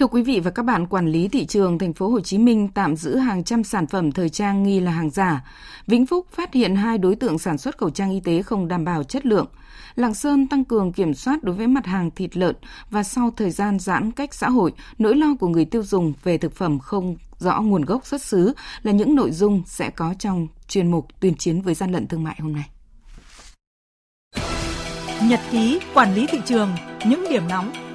Thưa quý vị và các bạn, quản lý thị trường thành phố Hồ Chí Minh tạm giữ hàng trăm sản phẩm thời trang nghi là hàng giả. Vĩnh Phúc phát hiện hai đối tượng sản xuất khẩu trang y tế không đảm bảo chất lượng. Lạng Sơn tăng cường kiểm soát đối với mặt hàng thịt lợn và sau thời gian giãn cách xã hội, nỗi lo của người tiêu dùng về thực phẩm không rõ nguồn gốc xuất xứ là những nội dung sẽ có trong chuyên mục tuyên chiến với gian lận thương mại hôm nay. Nhật ký quản lý thị trường, những điểm nóng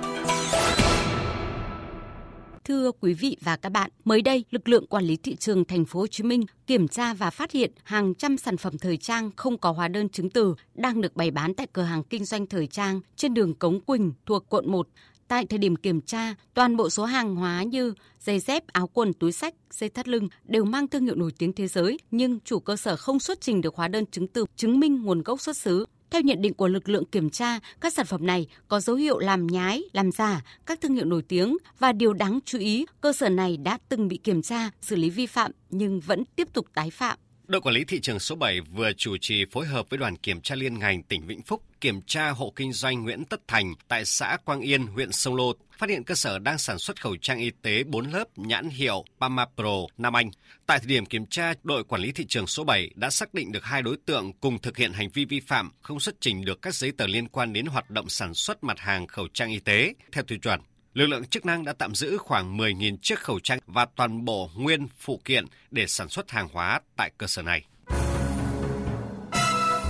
Thưa quý vị và các bạn, mới đây, lực lượng quản lý thị trường thành phố Hồ Chí Minh kiểm tra và phát hiện hàng trăm sản phẩm thời trang không có hóa đơn chứng từ đang được bày bán tại cửa hàng kinh doanh thời trang trên đường Cống Quỳnh thuộc quận 1. Tại thời điểm kiểm tra, toàn bộ số hàng hóa như giày dép, áo quần, túi sách, dây thắt lưng đều mang thương hiệu nổi tiếng thế giới, nhưng chủ cơ sở không xuất trình được hóa đơn chứng từ chứng minh nguồn gốc xuất xứ. Theo nhận định của lực lượng kiểm tra, các sản phẩm này có dấu hiệu làm nhái, làm giả các thương hiệu nổi tiếng và điều đáng chú ý, cơ sở này đã từng bị kiểm tra, xử lý vi phạm nhưng vẫn tiếp tục tái phạm. Đội quản lý thị trường số 7 vừa chủ trì phối hợp với đoàn kiểm tra liên ngành tỉnh Vĩnh Phúc kiểm tra hộ kinh doanh Nguyễn Tất Thành tại xã Quang Yên, huyện Sông Lô, phát hiện cơ sở đang sản xuất khẩu trang y tế 4 lớp nhãn hiệu Pamapro Nam Anh. Tại thời điểm kiểm tra, đội quản lý thị trường số 7 đã xác định được hai đối tượng cùng thực hiện hành vi vi phạm, không xuất trình được các giấy tờ liên quan đến hoạt động sản xuất mặt hàng khẩu trang y tế theo tiêu chuẩn lực lượng chức năng đã tạm giữ khoảng 10.000 chiếc khẩu trang và toàn bộ nguyên phụ kiện để sản xuất hàng hóa tại cơ sở này.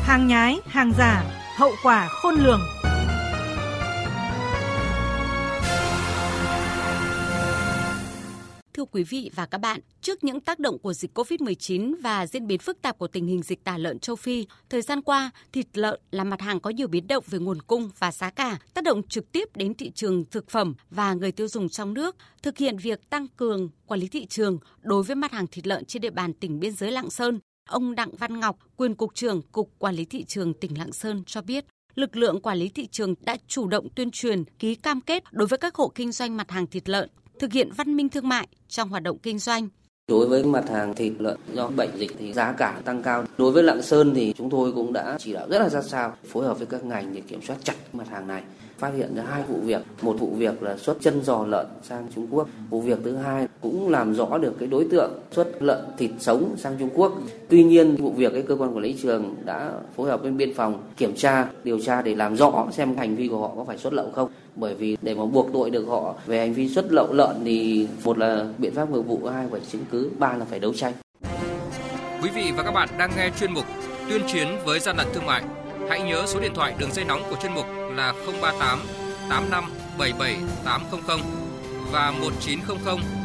Hàng nhái, hàng giả, hậu quả khôn lường. Thưa quý vị và các bạn, trước những tác động của dịch COVID-19 và diễn biến phức tạp của tình hình dịch tả lợn châu Phi, thời gian qua, thịt lợn là mặt hàng có nhiều biến động về nguồn cung và giá cả, tác động trực tiếp đến thị trường thực phẩm và người tiêu dùng trong nước. Thực hiện việc tăng cường quản lý thị trường đối với mặt hàng thịt lợn trên địa bàn tỉnh biên giới Lạng Sơn, ông Đặng Văn Ngọc, quyền cục trưởng Cục Quản lý thị trường tỉnh Lạng Sơn cho biết, lực lượng quản lý thị trường đã chủ động tuyên truyền, ký cam kết đối với các hộ kinh doanh mặt hàng thịt lợn thực hiện văn minh thương mại trong hoạt động kinh doanh. Đối với mặt hàng thịt lợn do bệnh dịch thì giá cả tăng cao. Đối với Lạng Sơn thì chúng tôi cũng đã chỉ đạo rất là ra sao, phối hợp với các ngành để kiểm soát chặt mặt hàng này phát hiện ra hai vụ việc một vụ việc là xuất chân giò lợn sang Trung Quốc vụ việc thứ hai cũng làm rõ được cái đối tượng xuất lợn thịt sống sang Trung Quốc tuy nhiên, vụ việc cái cơ quan quản lý trường đã phối hợp với biên phòng kiểm tra, điều tra để làm rõ xem hành vi của họ có phải xuất lậu không bởi vì để mà buộc tội được họ về hành vi xuất lậu lợn thì một là biện pháp nghiệp vụ, hai phải chứng cứ, ba là phải đấu tranh Quý vị và các bạn đang nghe chuyên mục Tuyên chiến với gian lận thương mại. Hãy nhớ số điện thoại đường dây nóng của chuyên mục là 038 85 77 800 và 1900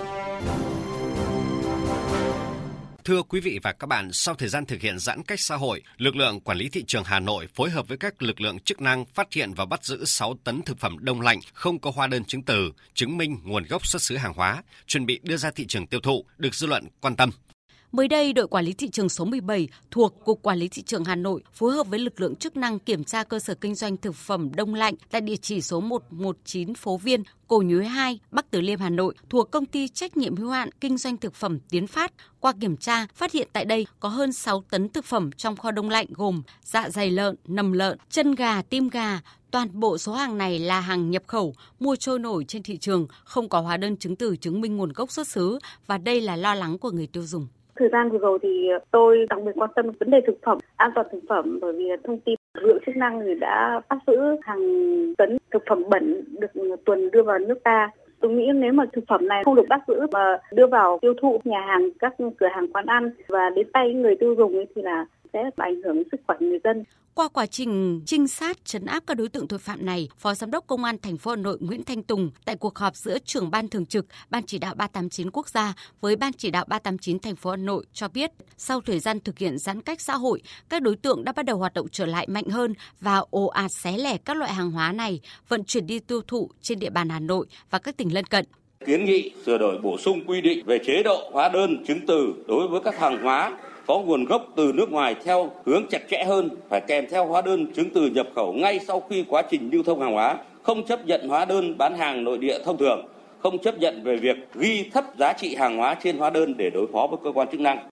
Thưa quý vị và các bạn, sau thời gian thực hiện giãn cách xã hội, lực lượng quản lý thị trường Hà Nội phối hợp với các lực lượng chức năng phát hiện và bắt giữ 6 tấn thực phẩm đông lạnh không có hóa đơn chứng từ, chứng minh nguồn gốc xuất xứ hàng hóa, chuẩn bị đưa ra thị trường tiêu thụ, được dư luận quan tâm. Mới đây, đội quản lý thị trường số 17 thuộc Cục Quản lý Thị trường Hà Nội phối hợp với lực lượng chức năng kiểm tra cơ sở kinh doanh thực phẩm đông lạnh tại địa chỉ số 119 phố Viên, Cổ Nhuế 2, Bắc Từ Liêm, Hà Nội thuộc công ty trách nhiệm hữu hạn kinh doanh thực phẩm Tiến Phát. Qua kiểm tra, phát hiện tại đây có hơn 6 tấn thực phẩm trong kho đông lạnh gồm dạ dày lợn, nầm lợn, chân gà, tim gà, Toàn bộ số hàng này là hàng nhập khẩu, mua trôi nổi trên thị trường, không có hóa đơn chứng từ chứng minh nguồn gốc xuất xứ và đây là lo lắng của người tiêu dùng. Thời gian vừa rồi thì tôi đặc biệt quan tâm vấn đề thực phẩm, an toàn thực phẩm bởi vì thông tin lực lượng chức năng thì đã bắt giữ hàng tấn thực phẩm bẩn được tuần đưa vào nước ta. Tôi nghĩ nếu mà thực phẩm này không được bắt giữ mà đưa vào tiêu thụ nhà hàng, các cửa hàng quán ăn và đến tay người tiêu dùng thì là sẽ ảnh hưởng sức khỏe người dân. Qua quá trình trinh sát trấn áp các đối tượng tội phạm này, Phó Giám đốc Công an thành phố Hà Nội Nguyễn Thanh Tùng tại cuộc họp giữa trưởng ban thường trực Ban chỉ đạo 389 quốc gia với Ban chỉ đạo 389 thành phố Hà Nội cho biết, sau thời gian thực hiện giãn cách xã hội, các đối tượng đã bắt đầu hoạt động trở lại mạnh hơn và ồ ạt xé lẻ các loại hàng hóa này vận chuyển đi tiêu thụ trên địa bàn Hà Nội và các tỉnh lân cận. Kiến nghị sửa đổi bổ sung quy định về chế độ hóa đơn chứng từ đối với các hàng hóa có nguồn gốc từ nước ngoài theo hướng chặt chẽ hơn, phải kèm theo hóa đơn chứng từ nhập khẩu ngay sau khi quá trình lưu thông hàng hóa, không chấp nhận hóa đơn bán hàng nội địa thông thường, không chấp nhận về việc ghi thấp giá trị hàng hóa trên hóa đơn để đối phó với cơ quan chức năng.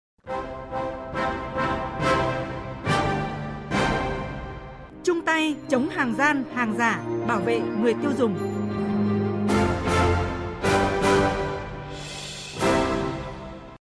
Chung tay chống hàng gian, hàng giả, bảo vệ người tiêu dùng.